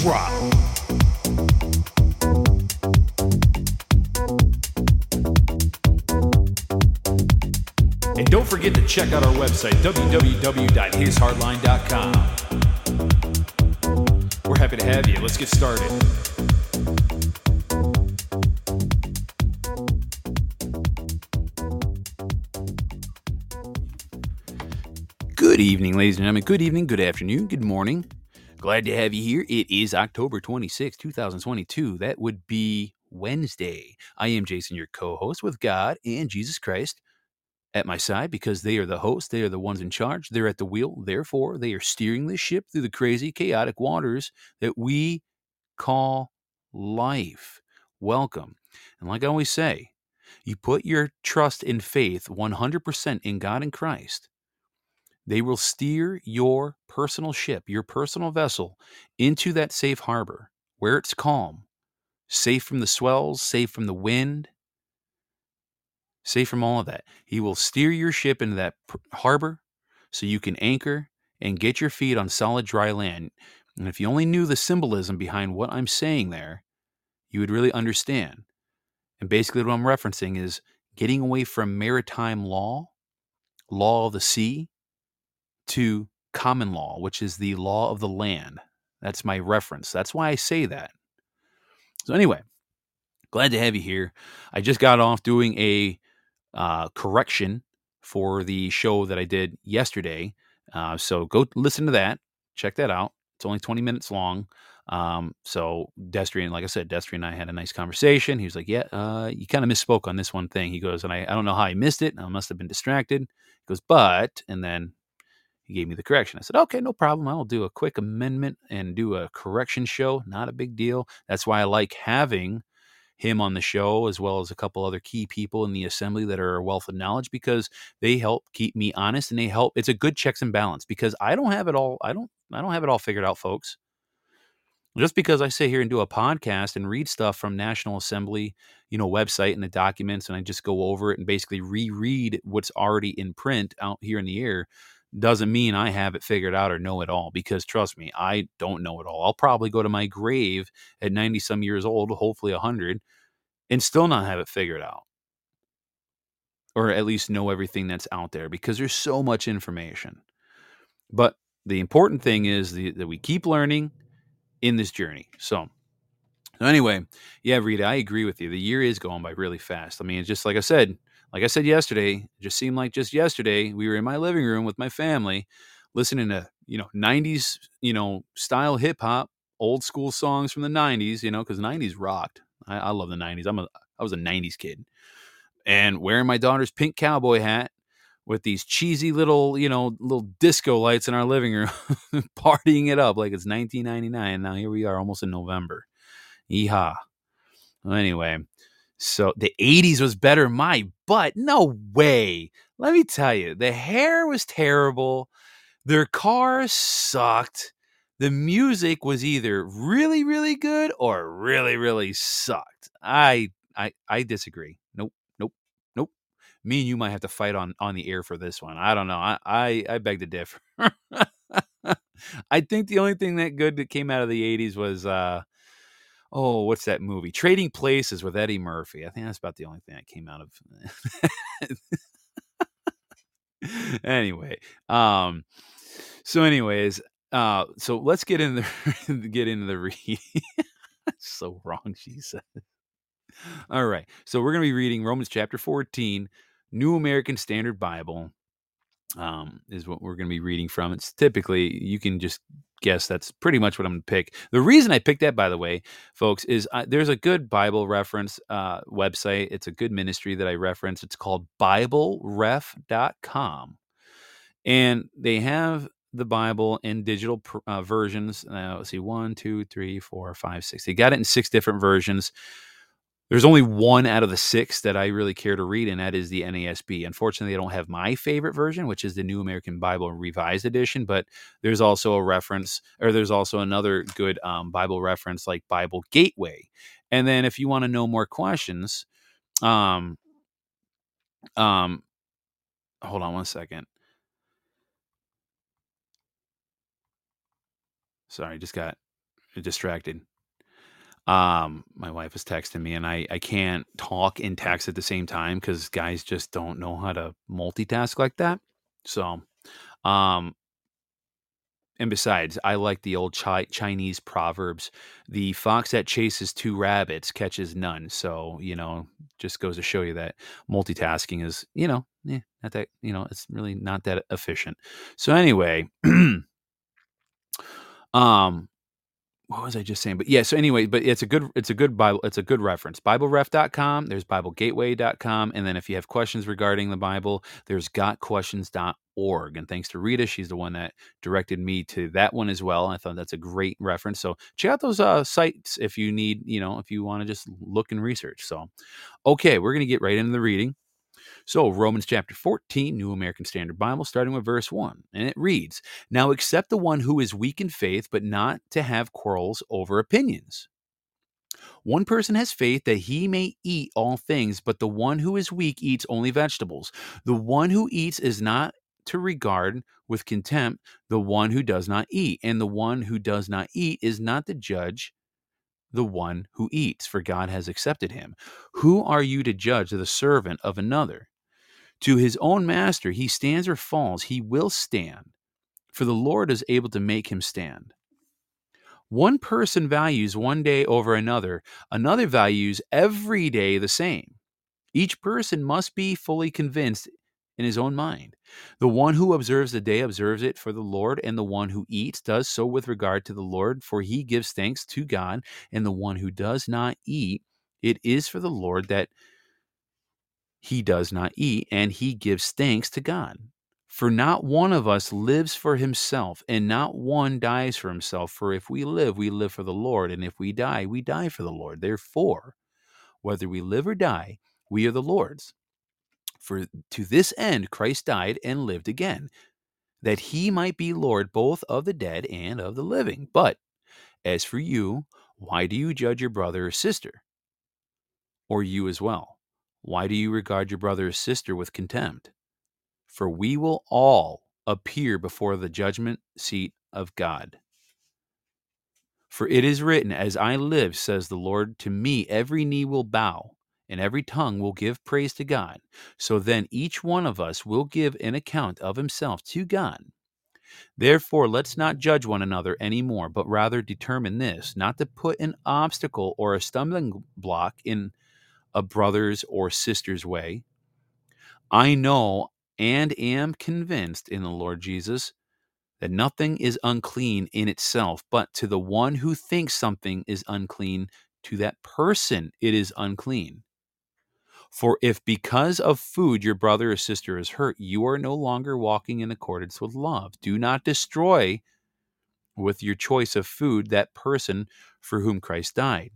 Drop. And don't forget to check out our website, www.hishardline.com. We're happy to have you. Let's get started. Good evening, ladies and gentlemen. Good evening, good afternoon, good morning. Glad to have you here. It is October 26, 2022. That would be Wednesday. I am Jason, your co host with God and Jesus Christ at my side because they are the hosts. They are the ones in charge. They're at the wheel. Therefore, they are steering the ship through the crazy, chaotic waters that we call life. Welcome. And like I always say, you put your trust and faith 100% in God and Christ they will steer your personal ship, your personal vessel, into that safe harbor where it's calm, safe from the swells, safe from the wind, safe from all of that. He will steer your ship into that harbor so you can anchor and get your feet on solid dry land. And if you only knew the symbolism behind what I'm saying there, you would really understand. And basically, what I'm referencing is getting away from maritime law, law of the sea, to common law, which is the law of the land. That's my reference. That's why I say that. So, anyway, glad to have you here. I just got off doing a uh, correction for the show that I did yesterday. Uh, so, go listen to that. Check that out. It's only 20 minutes long. Um, so Destrian, like I said, Destrian and I had a nice conversation. He was like, "Yeah, uh, you kind of misspoke on this one thing." He goes, and I, I don't know how I missed it. I must have been distracted. He goes, but, and then he gave me the correction. I said, okay, no problem. I'll do a quick amendment and do a correction show. Not a big deal. That's why I like having him on the show, as well as a couple other key people in the assembly that are a wealth of knowledge because they help keep me honest and they help. It's a good checks and balance because I don't have it all. I don't. I don't have it all figured out, folks. Just because I sit here and do a podcast and read stuff from National Assembly, you know, website and the documents, and I just go over it and basically reread what's already in print out here in the air doesn't mean I have it figured out or know it all because trust me, I don't know it all. I'll probably go to my grave at 90 some years old, hopefully 100, and still not have it figured out. Or at least know everything that's out there because there's so much information. But the important thing is the, that we keep learning in this journey. So, anyway, yeah, Rita, I agree with you. The year is going by really fast. I mean, just like I said, like I said yesterday, just seemed like just yesterday we were in my living room with my family listening to, you know, 90s, you know, style hip hop, old school songs from the 90s, you know, because 90s rocked. I, I love the 90s. I'm a I was a 90s kid. And wearing my daughter's pink cowboy hat with these cheesy little, you know, little disco lights in our living room, partying it up like it's 1999. Now here we are almost in November. Yeehaw. Well, anyway, so the 80s was better. My butt. No way. Let me tell you, the hair was terrible. Their cars sucked. The music was either really, really good or really, really sucked. I I I disagree. Nope, nope, nope. Me and you might have to fight on on the air for this one. I don't know. I I, I beg to differ. I think the only thing that good that came out of the 80s was uh oh, what's that movie? Trading Places with Eddie Murphy. I think that's about the only thing that came out of. anyway, um, so anyways, uh, so let's get in the get into the reading. so wrong, she said. All right, so we're gonna be reading Romans chapter fourteen, New American Standard Bible. Um, is what we're going to be reading from. It's typically you can just guess that's pretty much what I'm going to pick. The reason I picked that, by the way, folks, is uh, there's a good Bible reference uh, website. It's a good ministry that I reference. It's called BibleRef.com. And they have the Bible in digital uh, versions. Let's see, one, two, three, four, five, six. They got it in six different versions. There's only one out of the six that I really care to read, and that is the NASB. Unfortunately, I don't have my favorite version, which is the New American Bible Revised Edition. But there's also a reference, or there's also another good um, Bible reference like Bible Gateway. And then, if you want to know more questions, um, um, hold on one second. Sorry, just got distracted um my wife is texting me and i i can't talk and text at the same time because guys just don't know how to multitask like that. So um and besides i like the old chi- chinese proverbs the fox that chases two rabbits catches none. So you know just goes to show you that multitasking is you know eh, not that you know it's really not that efficient. So anyway um what was I just saying? But yeah, so anyway, but it's a good it's a good Bible it's a good reference. BibleRef.com, there's BibleGateway.com, and then if you have questions regarding the Bible, there's gotquestions.org. And thanks to Rita, she's the one that directed me to that one as well. I thought that's a great reference. So check out those uh, sites if you need, you know, if you want to just look and research. So okay, we're gonna get right into the reading. So, Romans chapter 14, New American Standard Bible, starting with verse 1. And it reads Now accept the one who is weak in faith, but not to have quarrels over opinions. One person has faith that he may eat all things, but the one who is weak eats only vegetables. The one who eats is not to regard with contempt the one who does not eat, and the one who does not eat is not to judge the one who eats, for God has accepted him. Who are you to judge the servant of another? To his own master he stands or falls, he will stand, for the Lord is able to make him stand. One person values one day over another, another values every day the same. Each person must be fully convinced in his own mind. The one who observes the day observes it for the Lord, and the one who eats does so with regard to the Lord, for he gives thanks to God, and the one who does not eat, it is for the Lord that he does not eat, and he gives thanks to God. For not one of us lives for himself, and not one dies for himself. For if we live, we live for the Lord, and if we die, we die for the Lord. Therefore, whether we live or die, we are the Lord's. For to this end Christ died and lived again, that he might be Lord both of the dead and of the living. But as for you, why do you judge your brother or sister? Or you as well? Why do you regard your brother or sister with contempt? For we will all appear before the judgment seat of God. For it is written, As I live, says the Lord, to me every knee will bow, and every tongue will give praise to God. So then each one of us will give an account of himself to God. Therefore, let's not judge one another any more, but rather determine this not to put an obstacle or a stumbling block in a brother's or sister's way. I know and am convinced in the Lord Jesus that nothing is unclean in itself, but to the one who thinks something is unclean, to that person it is unclean. For if because of food your brother or sister is hurt, you are no longer walking in accordance with love. Do not destroy with your choice of food that person for whom Christ died.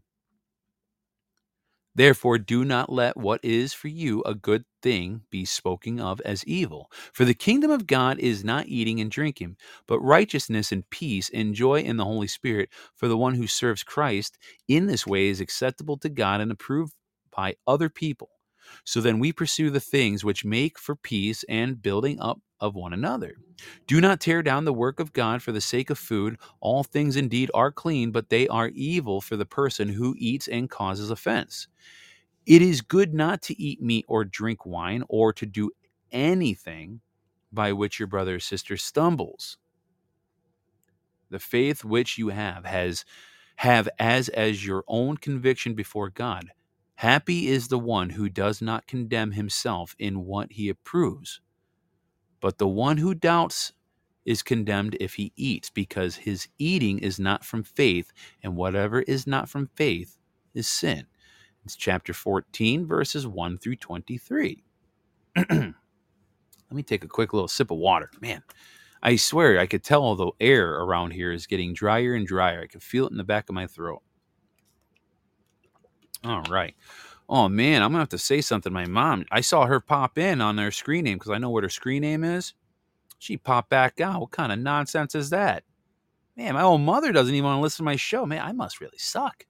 Therefore, do not let what is for you a good thing be spoken of as evil. For the kingdom of God is not eating and drinking, but righteousness and peace and joy in the Holy Spirit. For the one who serves Christ in this way is acceptable to God and approved by other people. So then we pursue the things which make for peace and building up of one another. Do not tear down the work of God for the sake of food. All things indeed are clean, but they are evil for the person who eats and causes offense. It is good not to eat meat or drink wine or to do anything by which your brother or sister stumbles. The faith which you have has have as as your own conviction before God. Happy is the one who does not condemn himself in what he approves. But the one who doubts is condemned if he eats, because his eating is not from faith, and whatever is not from faith is sin. It's chapter 14, verses 1 through 23. Let me take a quick little sip of water. Man, I swear, I could tell the air around here is getting drier and drier. I can feel it in the back of my throat. All right. Oh man, I'm gonna have to say something to my mom. I saw her pop in on her screen name because I know what her screen name is. She popped back out. What kind of nonsense is that? Man, my old mother doesn't even want to listen to my show. Man, I must really suck.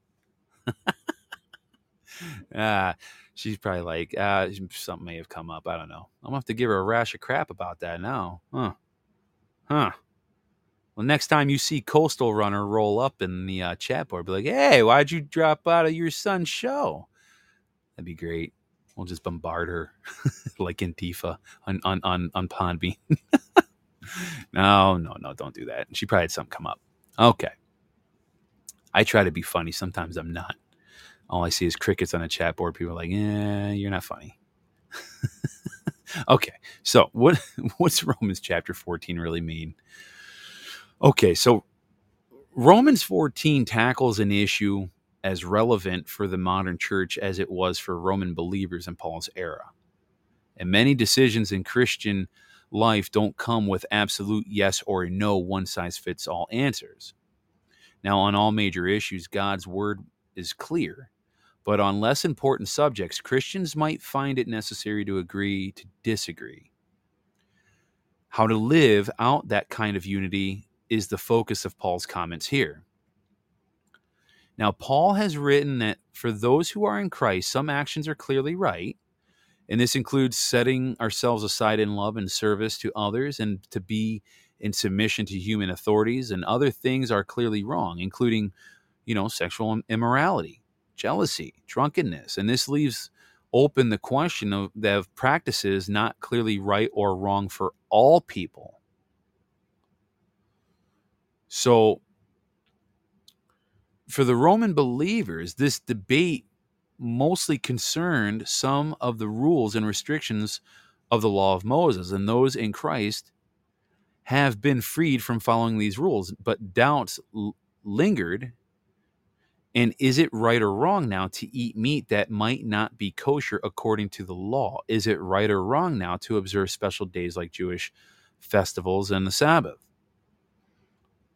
uh, she's probably like, uh, something may have come up. I don't know. I'm gonna have to give her a rash of crap about that now. Huh. Huh. Well, next time you see Coastal Runner roll up in the uh, chat board, be like, hey, why'd you drop out of your son's show? That'd be great. We'll just bombard her like Antifa on on on, on Podbean. no, no, no, don't do that. She probably had something come up. Okay. I try to be funny. Sometimes I'm not. All I see is crickets on a chat board. People are like, "Yeah, you're not funny." okay, so what what's Romans chapter 14 really mean? Okay, so Romans 14 tackles an issue as relevant for the modern church as it was for Roman believers in Paul's era. And many decisions in Christian life don't come with absolute yes or no one size fits all answers. Now, on all major issues, God's word is clear, but on less important subjects, Christians might find it necessary to agree to disagree. How to live out that kind of unity is the focus of Paul's comments here. Now, Paul has written that for those who are in Christ, some actions are clearly right, and this includes setting ourselves aside in love and service to others and to be in submission to human authorities, and other things are clearly wrong, including, you know, sexual immorality, jealousy, drunkenness. And this leaves open the question of, practices not clearly right or wrong for all people. So, for the Roman believers, this debate mostly concerned some of the rules and restrictions of the law of Moses, and those in Christ have been freed from following these rules, but doubts l- lingered. And is it right or wrong now to eat meat that might not be kosher according to the law? Is it right or wrong now to observe special days like Jewish festivals and the Sabbath?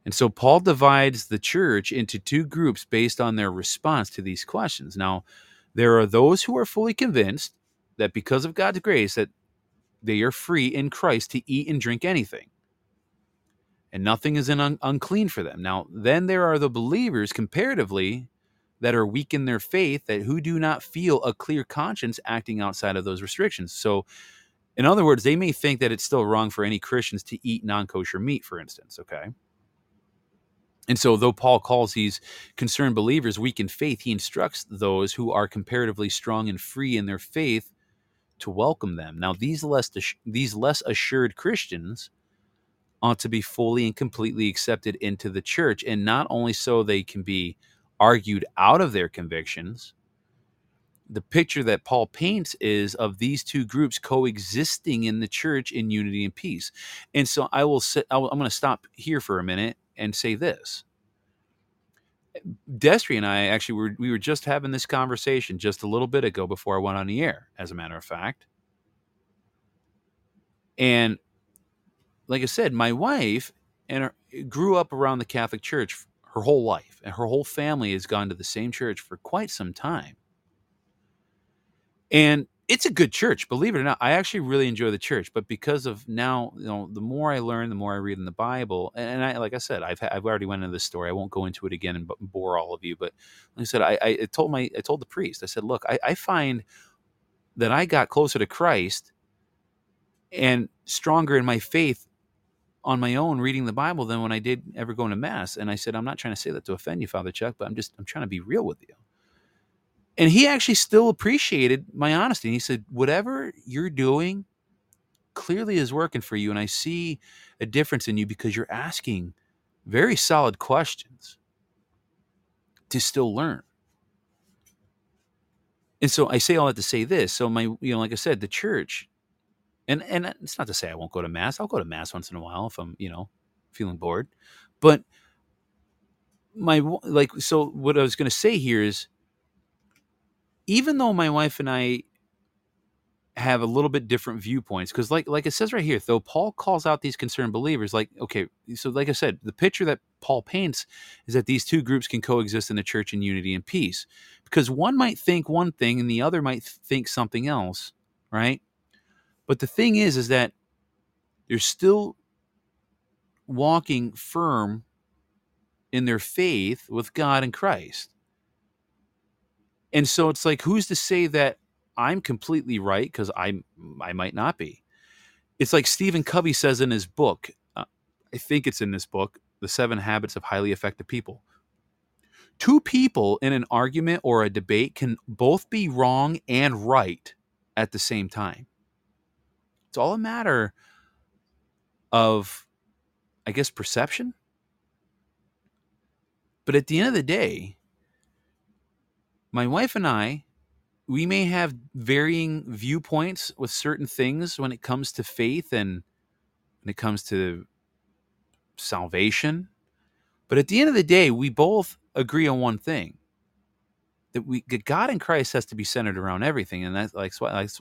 And so Paul divides the church into two groups based on their response to these questions. Now, there are those who are fully convinced that because of God's grace that they are free in Christ to eat and drink anything. And nothing is un- unclean for them. Now, then there are the believers comparatively that are weak in their faith that who do not feel a clear conscience acting outside of those restrictions. So, in other words, they may think that it's still wrong for any Christians to eat non-kosher meat, for instance, okay? And so, though Paul calls these concerned believers weak in faith, he instructs those who are comparatively strong and free in their faith to welcome them. Now, these less these less assured Christians ought to be fully and completely accepted into the church, and not only so they can be argued out of their convictions. The picture that Paul paints is of these two groups coexisting in the church in unity and peace. And so I will sit, I'm going to stop here for a minute and say this. Destry and I actually were we were just having this conversation just a little bit ago before I went on the air, as a matter of fact. And like I said, my wife and her, grew up around the Catholic Church her whole life, and her whole family has gone to the same church for quite some time. And it's a good church, believe it or not. I actually really enjoy the church, but because of now, you know, the more I learn, the more I read in the Bible, and I, like I said, I've I've already went into this story. I won't go into it again and bore all of you, but like I said, I, I told my I told the priest, I said, look, I, I find that I got closer to Christ and stronger in my faith on my own reading the Bible than when I did ever going to mass. And I said, I'm not trying to say that to offend you, Father Chuck, but I'm just I'm trying to be real with you and he actually still appreciated my honesty. And he said, Whatever you're doing clearly is working for you. And I see a difference in you because you're asking very solid questions to still learn. And so I say all that to say this. So my, you know, like I said, the church, and and it's not to say I won't go to mass. I'll go to mass once in a while if I'm, you know, feeling bored. But my like, so what I was going to say here is even though my wife and I have a little bit different viewpoints because like like it says right here though paul calls out these concerned believers like okay so like i said the picture that paul paints is that these two groups can coexist in the church in unity and peace. Because one might think one thing and the other might think something else right? But the thing is is that they're still walking firm in their faith with god and christ and so it's like who's to say that I'm completely right because I I might not be. It's like Stephen Covey says in his book. Uh, I think it's in this book, The Seven Habits of Highly Effective People. Two people in an argument or a debate can both be wrong and right at the same time. It's all a matter of, I guess, perception. But at the end of the day, my wife and I we may have varying viewpoints with certain things when it comes to faith and when it comes to salvation. But at the end of the day, we both agree on one thing that we God in Christ has to be centered around everything, and that's like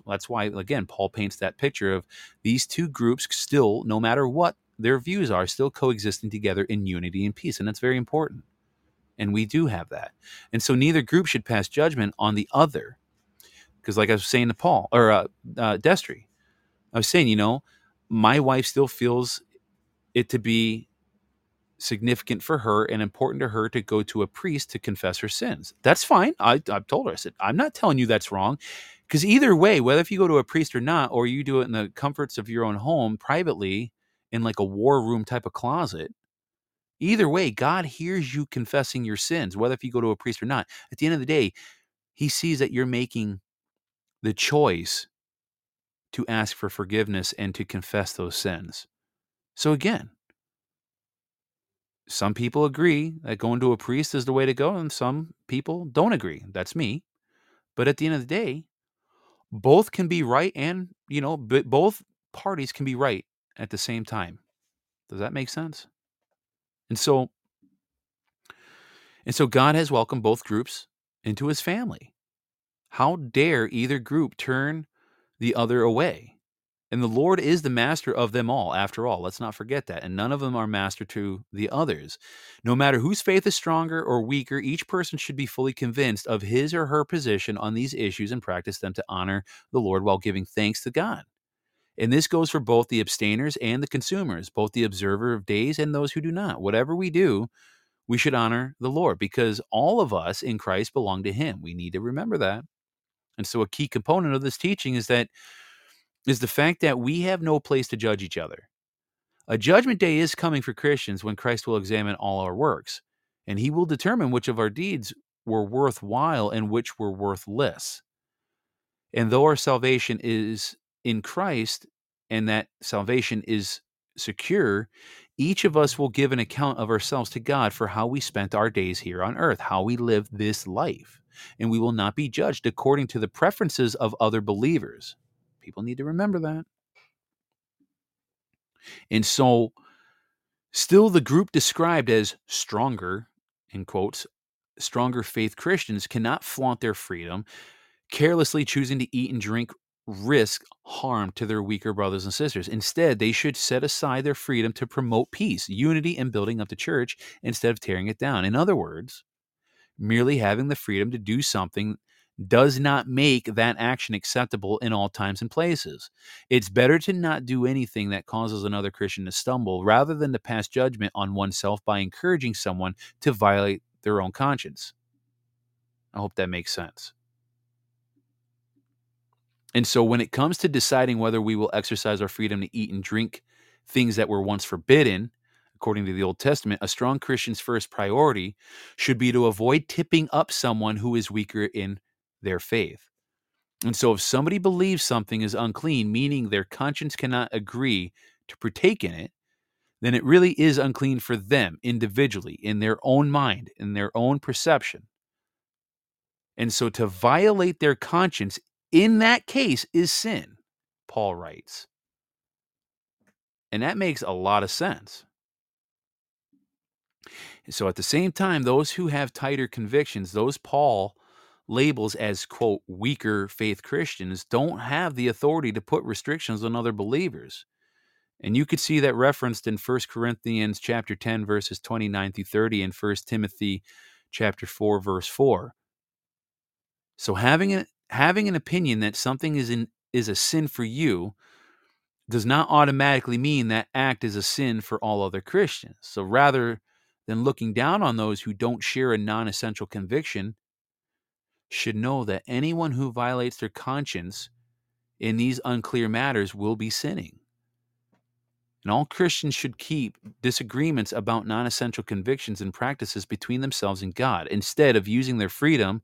that's why again Paul paints that picture of these two groups still, no matter what their views are, still coexisting together in unity and peace, and that's very important. And we do have that, and so neither group should pass judgment on the other because, like I was saying to Paul or uh, uh, Destry, I was saying, you know, my wife still feels it to be significant for her and important to her to go to a priest to confess her sins. That's fine. I, I've told her, I said, I'm not telling you that's wrong. Because either way, whether if you go to a priest or not, or you do it in the comforts of your own home privately in like a war room type of closet, either way, God hears you confessing your sins, whether if you go to a priest or not. At the end of the day, he sees that you're making the choice to ask for forgiveness and to confess those sins. So, again, some people agree that going to a priest is the way to go, and some people don't agree. That's me. But at the end of the day, both can be right, and, you know, both parties can be right at the same time. Does that make sense? And so, and so God has welcomed both groups into his family. How dare either group turn the other away? And the Lord is the master of them all, after all. Let's not forget that. And none of them are master to the others. No matter whose faith is stronger or weaker, each person should be fully convinced of his or her position on these issues and practice them to honor the Lord while giving thanks to God. And this goes for both the abstainers and the consumers, both the observer of days and those who do not. Whatever we do, we should honor the Lord because all of us in Christ belong to Him. We need to remember that. And so a key component of this teaching is that is the fact that we have no place to judge each other. A judgment day is coming for Christians when Christ will examine all our works, and he will determine which of our deeds were worthwhile and which were worthless. And though our salvation is in Christ and that salvation is secure, each of us will give an account of ourselves to God for how we spent our days here on earth, how we lived this life and we will not be judged according to the preferences of other believers. People need to remember that. And so, still, the group described as stronger, in quotes, stronger faith Christians cannot flaunt their freedom, carelessly choosing to eat and drink risk harm to their weaker brothers and sisters. Instead, they should set aside their freedom to promote peace, unity, and building up the church instead of tearing it down. In other words, merely having the freedom to do something does not make that action acceptable in all times and places. It's better to not do anything that causes another Christian to stumble rather than to pass judgment on oneself by encouraging someone to violate their own conscience. I hope that makes sense. And so, when it comes to deciding whether we will exercise our freedom to eat and drink things that were once forbidden, according to the Old Testament, a strong Christian's first priority should be to avoid tipping up someone who is weaker in their faith. And so, if somebody believes something is unclean, meaning their conscience cannot agree to partake in it, then it really is unclean for them individually, in their own mind, in their own perception. And so, to violate their conscience in that case is sin, Paul writes. And that makes a lot of sense. So at the same time, those who have tighter convictions, those Paul labels as quote weaker faith Christians don't have the authority to put restrictions on other believers. And you could see that referenced in 1 Corinthians chapter 10 verses 29 through 30 and 1 Timothy chapter 4 verse 4. So having an having an opinion that something is in is a sin for you does not automatically mean that act is a sin for all other Christians. So rather than looking down on those who don't share a non-essential conviction, should know that anyone who violates their conscience in these unclear matters will be sinning. And all Christians should keep disagreements about non essential convictions and practices between themselves and God instead of using their freedom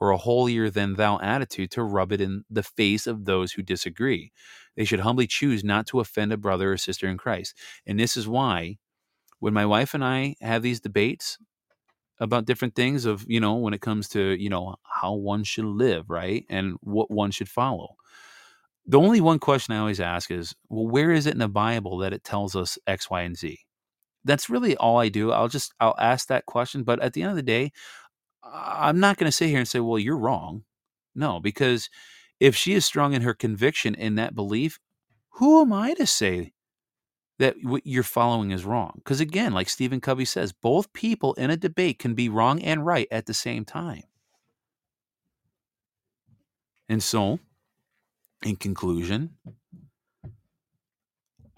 or a holier than thou attitude to rub it in the face of those who disagree. They should humbly choose not to offend a brother or sister in Christ. And this is why when my wife and I have these debates about different things of, you know, when it comes to, you know, how one should live, right? And what one should follow the only one question I always ask is, well, where is it in the Bible that it tells us X, Y, and Z? That's really all I do. I'll just I'll ask that question, but at the end of the day, I'm not going to sit here and say, well, you're wrong. No, because if she is strong in her conviction in that belief, who am I to say that what you're following is wrong? Because again, like Stephen Covey says, both people in a debate can be wrong and right at the same time. And so in conclusion,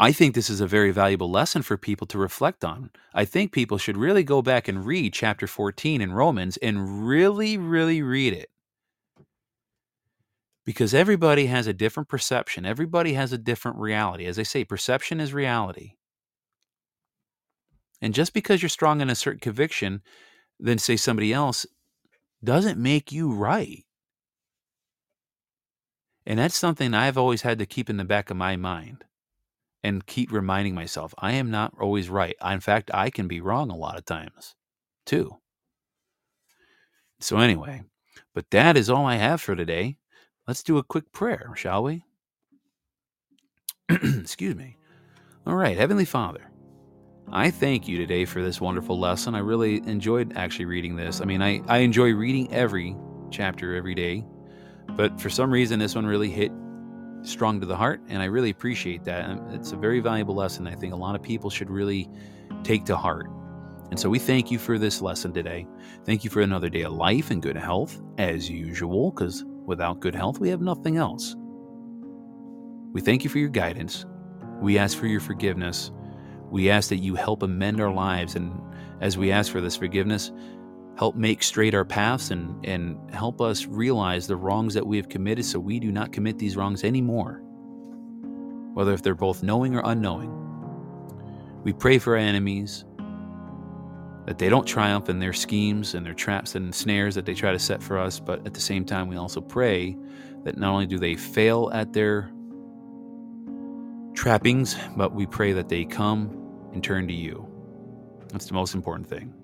I think this is a very valuable lesson for people to reflect on. I think people should really go back and read chapter 14 in Romans and really, really read it. Because everybody has a different perception, everybody has a different reality. As I say, perception is reality. And just because you're strong in a certain conviction than, say, somebody else, doesn't make you right. And that's something I've always had to keep in the back of my mind and keep reminding myself I am not always right. In fact, I can be wrong a lot of times too. So, anyway, but that is all I have for today. Let's do a quick prayer, shall we? Excuse me. All right, Heavenly Father, I thank you today for this wonderful lesson. I really enjoyed actually reading this. I mean, I, I enjoy reading every chapter every day but for some reason, this one really hit strong to the heart, and I really appreciate that. It's a very valuable lesson. I think a lot of people should really take to heart. And so we thank you for this lesson today. Thank you for another day of life and good health, as usual, because without good health, we have nothing else. We thank you for your guidance. We ask for your forgiveness. We ask that you help amend our lives. And as we ask for this forgiveness, help make straight our paths and, and help us realize the wrongs that we have committed so we do not commit these wrongs anymore, whether if they're both knowing or unknowing. We pray for our enemies that they don't triumph in their schemes and their traps and snares that they try to set for us, but at the same time, we also pray that not only do they fail at their trappings, but we pray that they come and turn to you. That's the most important thing.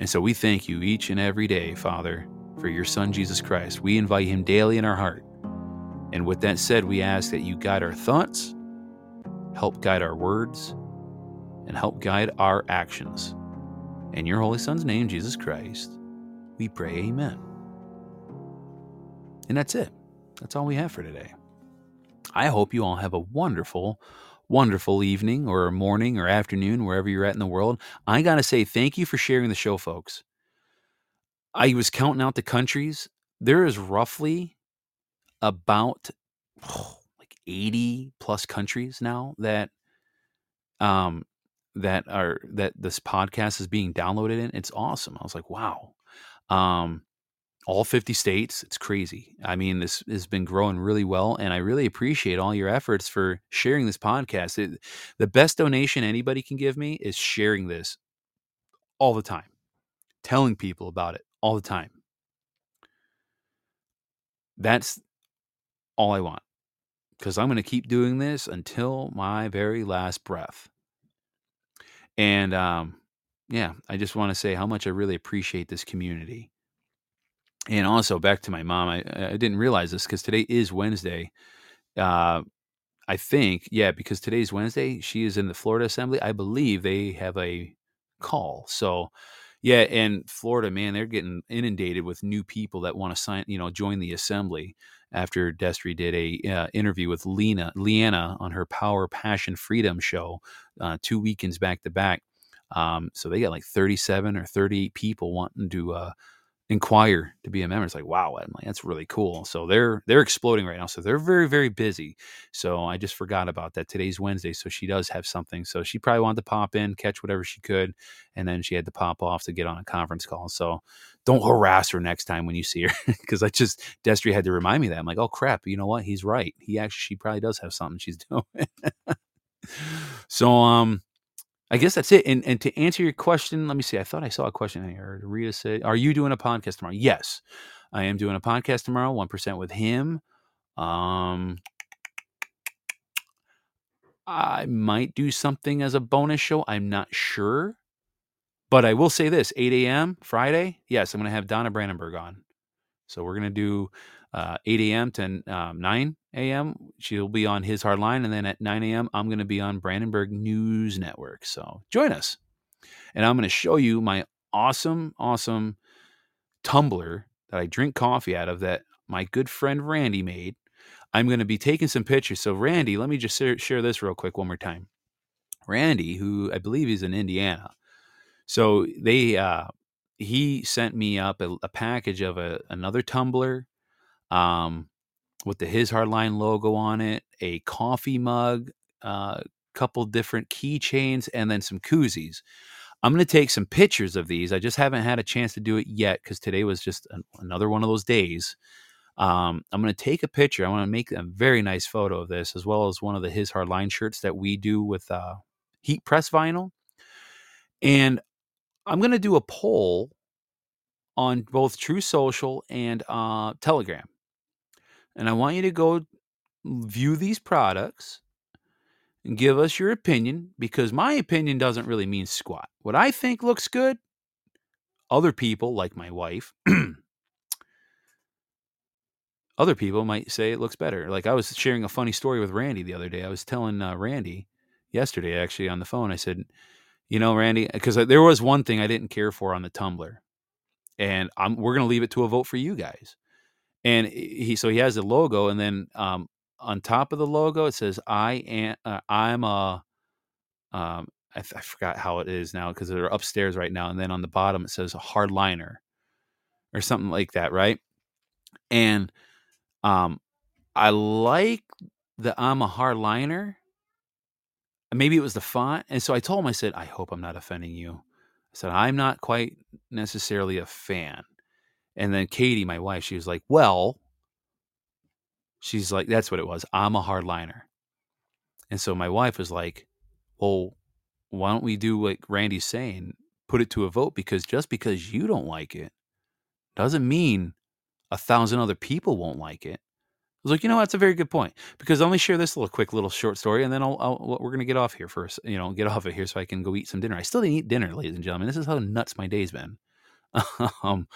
And so we thank you each and every day, Father, for your Son, Jesus Christ. We invite him daily in our heart. And with that said, we ask that you guide our thoughts, help guide our words, and help guide our actions. In your Holy Son's name, Jesus Christ, we pray, Amen. And that's it. That's all we have for today. I hope you all have a wonderful, wonderful evening or morning or afternoon, wherever you're at in the world. I got to say thank you for sharing the show, folks. I was counting out the countries. There is roughly about oh, like 80 plus countries now that um that are that this podcast is being downloaded in. It's awesome. I was like, wow. Um all 50 states. It's crazy. I mean, this has been growing really well, and I really appreciate all your efforts for sharing this podcast. It, the best donation anybody can give me is sharing this all the time, telling people about it all the time. That's all I want because I'm going to keep doing this until my very last breath. And um, yeah, I just want to say how much I really appreciate this community and also back to my mom, I, I didn't realize this because today is Wednesday. Uh, I think, yeah, because today's Wednesday, she is in the Florida Assembly. I believe they have a call. So Yeah, and Florida, man, they're getting inundated with new people that want to sign, you know, join the assembly. After Destry did a uh, interview with Lena Leanna on her Power, Passion, Freedom show, uh, two weekends back to back. Um, so they got like 37 or 38 people wanting to uh, inquire to be a member. It's like, wow, that's really cool. So they're they're exploding right now. So they're very, very busy. So I just forgot about that. Today's Wednesday. So she does have something. So she probably wanted to pop in, catch whatever she could, and then she had to pop off to get on a conference call. So don't harass her next time when you see her. Because I just Destry had to remind me that. I'm like, oh crap, you know what? He's right. He actually she probably does have something she's doing. so um I guess that's it. And and to answer your question, let me see. I thought I saw a question here. Rita said, "Are you doing a podcast tomorrow?" Yes, I am doing a podcast tomorrow. One percent with him. Um, I might do something as a bonus show. I'm not sure, but I will say this: 8 a.m. Friday. Yes, I'm going to have Donna Brandenburg on. So we're going to do uh, 8 a.m. to um, 9 a.m. She'll be on His Hardline. And then at 9 a.m., I'm going to be on Brandenburg News Network. So join us. And I'm going to show you my awesome, awesome tumbler that I drink coffee out of that my good friend Randy made. I'm going to be taking some pictures. So, Randy, let me just share this real quick one more time. Randy, who I believe is in Indiana. So they uh, he sent me up a, a package of a, another tumbler, um, with the His Hardline logo on it, a coffee mug, a uh, couple different keychains, and then some koozies. I'm going to take some pictures of these. I just haven't had a chance to do it yet because today was just an, another one of those days. Um, I'm going to take a picture. I want to make a very nice photo of this, as well as one of the His Hardline shirts that we do with uh, heat press vinyl. And I'm going to do a poll on both Truth Social and uh, Telegram and I want you to go view these products and give us your opinion because my opinion doesn't really mean squat. What I think looks good, other people, like my wife, other people might say it looks better. Like I was sharing a funny story with Randy the other day. I was telling uh, Randy yesterday, actually, on the phone, I said, you know, Randy, because there was one thing I didn't care for on the tumbler, and I'm, we're going to leave it to a vote for you guys and he so he has the logo, and then um, on top of the logo it says I am uh, I'm a um, I, I, forgot how it is now because they're upstairs right now, and then on the bottom it says a hardliner or something like that, right? And um, I like the I'm a hardliner. Maybe it was the font, and so I told him I said I hope I'm not offending you. I said I'm not quite necessarily a fan. And then Katie, my wife, she was like, Well, she's like, That's what it was. I'm a hardliner. And so my wife was like, Well, why don't we do what Randy's saying? Put it to a vote because just because you don't like it doesn't mean a thousand other people won't like it. I was like, you know, that's a very good point because let me share this little quick little short story, and then I'll, I'll we're gonna get off here first. You know, get off of here so I can go eat some dinner. I still didn't eat dinner, ladies and gentlemen. This is how nuts my day's been. um,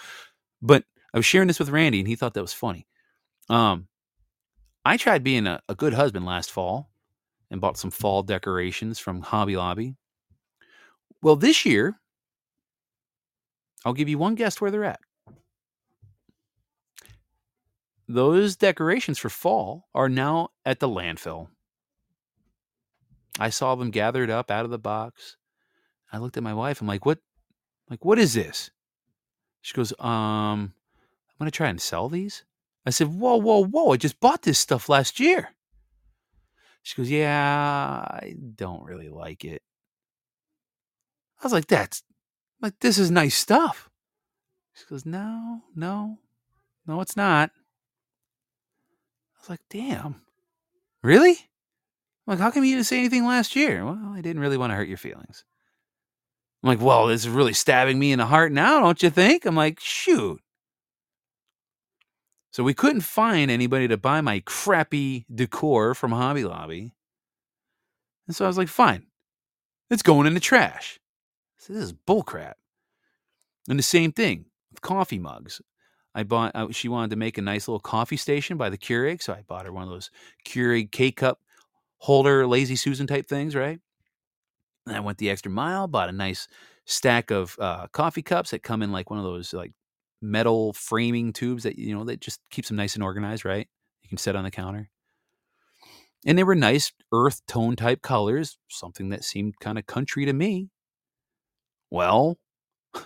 but I was sharing this with Randy, and he thought that was funny. Um, I tried being a, a good husband last fall and bought some fall decorations from Hobby Lobby. Well, this year, I'll give you one guess where they're at. Those decorations for fall are now at the landfill. I saw them gathered up out of the box. I looked at my wife. I'm like, "What? Like, what is this?" She goes, um, I'm going to try and sell these. I said, whoa, whoa, whoa. I just bought this stuff last year. She goes, yeah, I don't really like it. I was like, that's like, this is nice stuff. She goes, no, no, no, it's not. I was like, damn, really? I'm like, how come you didn't say anything last year? Well, I didn't really want to hurt your feelings. I'm like, well, this is really stabbing me in the heart now, don't you think? I'm like, shoot. So we couldn't find anybody to buy my crappy decor from Hobby Lobby. And so I was like, fine, it's going in the trash. So this is bullcrap. And the same thing with coffee mugs. I bought, uh, she wanted to make a nice little coffee station by the Keurig. So I bought her one of those Keurig K cup holder, lazy Susan type things, right? And I went the extra mile, bought a nice stack of uh, coffee cups that come in like one of those like metal framing tubes that you know that just keeps them nice and organized, right? You can set on the counter. And they were nice earth tone type colors, something that seemed kind of country to me. Well,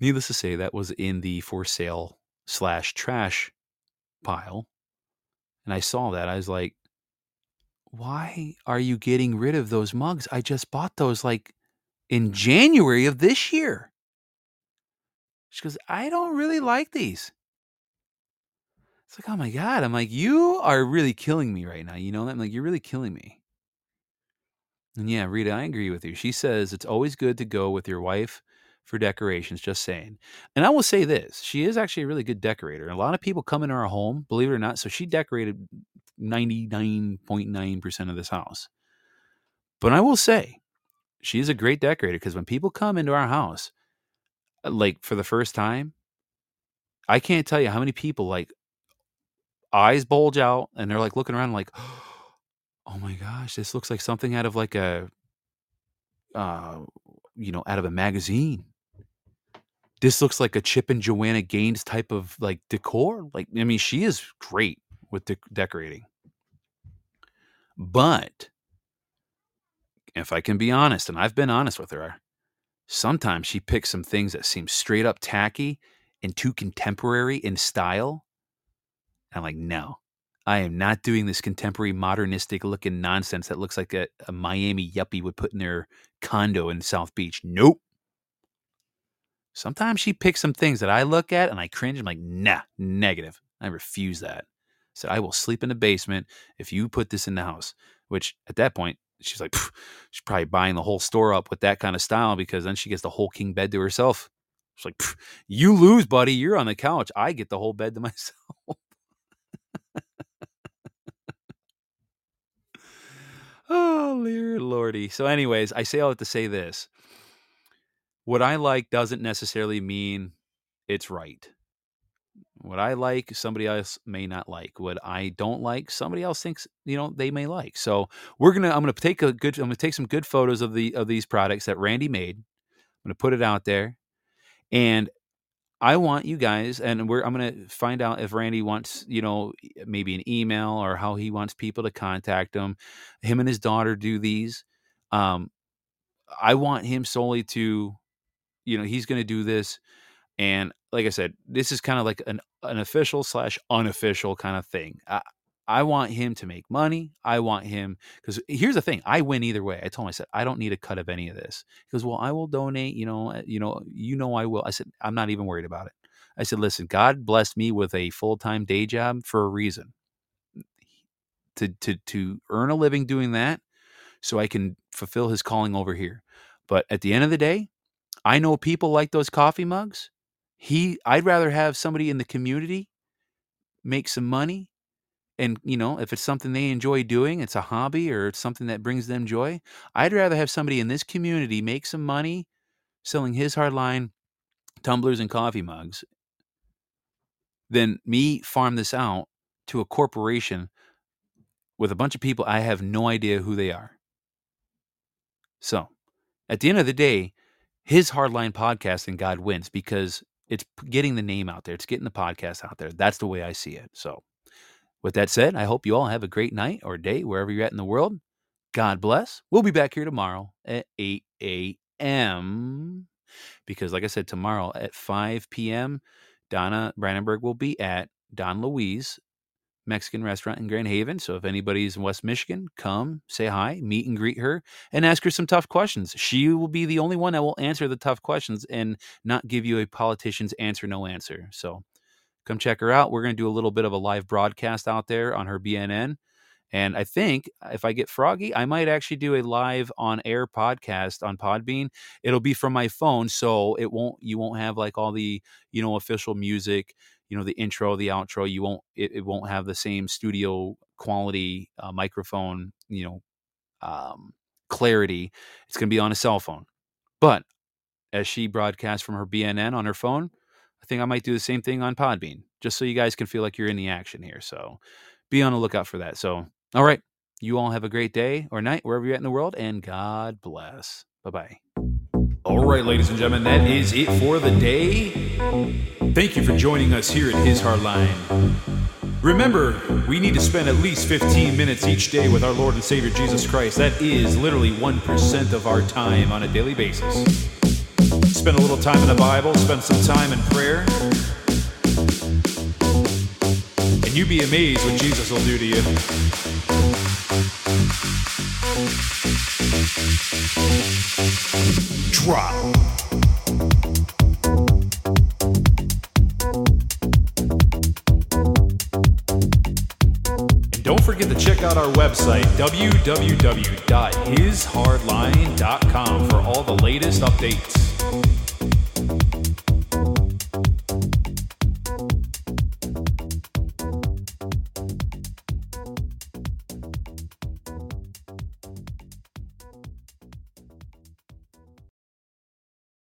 needless to say, that was in the for sale slash trash pile. And I saw that. I was like, why are you getting rid of those mugs? I just bought those like in January of this year. She goes, I don't really like these. It's like, oh my God. I'm like, you are really killing me right now. You know that? I'm like, you're really killing me. And yeah, Rita, I agree with you. She says it's always good to go with your wife for decorations, just saying. And I will say this she is actually a really good decorator. A lot of people come into our home, believe it or not. So she decorated 99.9% of this house. But I will say, she's a great decorator because when people come into our house, uh, like for the first time, I can't tell you how many people like eyes bulge out and they're like looking around like, oh my gosh, this looks like something out of like a, uh, you know, out of a magazine. This looks like a Chip and Joanna Gaines type of like decor. Like, I mean, she is great with de- decorating. But if I can be honest, and I've been honest with her, sometimes she picks some things that seem straight up tacky and too contemporary in style. I'm like, no, I am not doing this contemporary modernistic looking nonsense that looks like a, a Miami yuppie would put in their condo in South Beach. Nope. Sometimes she picks some things that I look at and I cringe. I'm like, nah, negative. I refuse that. Said, I will sleep in the basement if you put this in the house. Which at that point, she's like, she's probably buying the whole store up with that kind of style because then she gets the whole king bed to herself. She's like, you lose, buddy. You're on the couch. I get the whole bed to myself. oh, dear lordy. So, anyways, I say all that to say this. What I like doesn't necessarily mean it's right. What I like, somebody else may not like. What I don't like, somebody else thinks you know they may like. So we're gonna. I'm gonna take a good. I'm gonna take some good photos of the of these products that Randy made. I'm gonna put it out there, and I want you guys, and we're. I'm gonna find out if Randy wants, you know, maybe an email or how he wants people to contact him. Him and his daughter do these. Um, I want him solely to, you know, he's gonna do this and like I said, this is kind of like an an official slash unofficial kind of thing. I, I want him to make money. I want him because here's the thing: I win either way. I told him I said I don't need a cut of any of this. He goes, "Well, I will donate. You know, uh, you know, you know, I will." I said, "I'm not even worried about it." I said, "Listen, God blessed me with a full time day job for a reason. To to to earn a living doing that, so I can fulfill His calling over here. But at the end of the day, I know people like those coffee mugs he I'd rather have somebody in the community make some money and you know if it's something they enjoy doing it's a hobby or it's something that brings them joy i'd rather have somebody in this community make some money selling his hardline tumblers and coffee mugs than me farm this out to a corporation with a bunch of people i have no idea who they are. So at the end of the day his hardline podcasting god wins because it's getting the name out there. It's getting the podcast out there. That's the way I see it. So, with that said, I hope you all have a great night or day wherever you're at in the world. God bless. We'll be back here tomorrow at 8 a.m. Because, like I said, tomorrow at 5 p.m., Donna Brandenburg will be at Don Louise Mexican restaurant in Grand Haven. So if anybody's in West Michigan, come say hi, meet and greet her, and ask her some tough questions. She will be the only one that will answer the tough questions and not give you a politician's answer no answer. So come check her out. We're going to do a little bit of a live broadcast out there on her BNN. And I think if I get froggy, I might actually do a live on air podcast on Podbean. It'll be from my phone, so it won't you won't have like all the, you know, official music you know the intro the outro you won't it, it won't have the same studio quality uh, microphone you know um, clarity. It's going to be on a cell phone. But as she broadcasts from her bnn on her phone i think i might do the same thing on podbean just so you guys can feel like you're in the action here. So be on the lookout for that. So all right. You all have a great day or night wherever you're at in the world and god bless. Bye bye. All right, ladies and gentlemen, that is it for the day. Thank you for joining us here at His Hardline. Remember, we need to spend at least 15 minutes each day with our Lord and Savior Jesus Christ. That is literally 1% of our time on a daily basis. Spend a little time in the Bible, spend some time in prayer. And you'd be amazed what Jesus will do to you. Drop. Out our website, www.hishardline.com, for all the latest updates.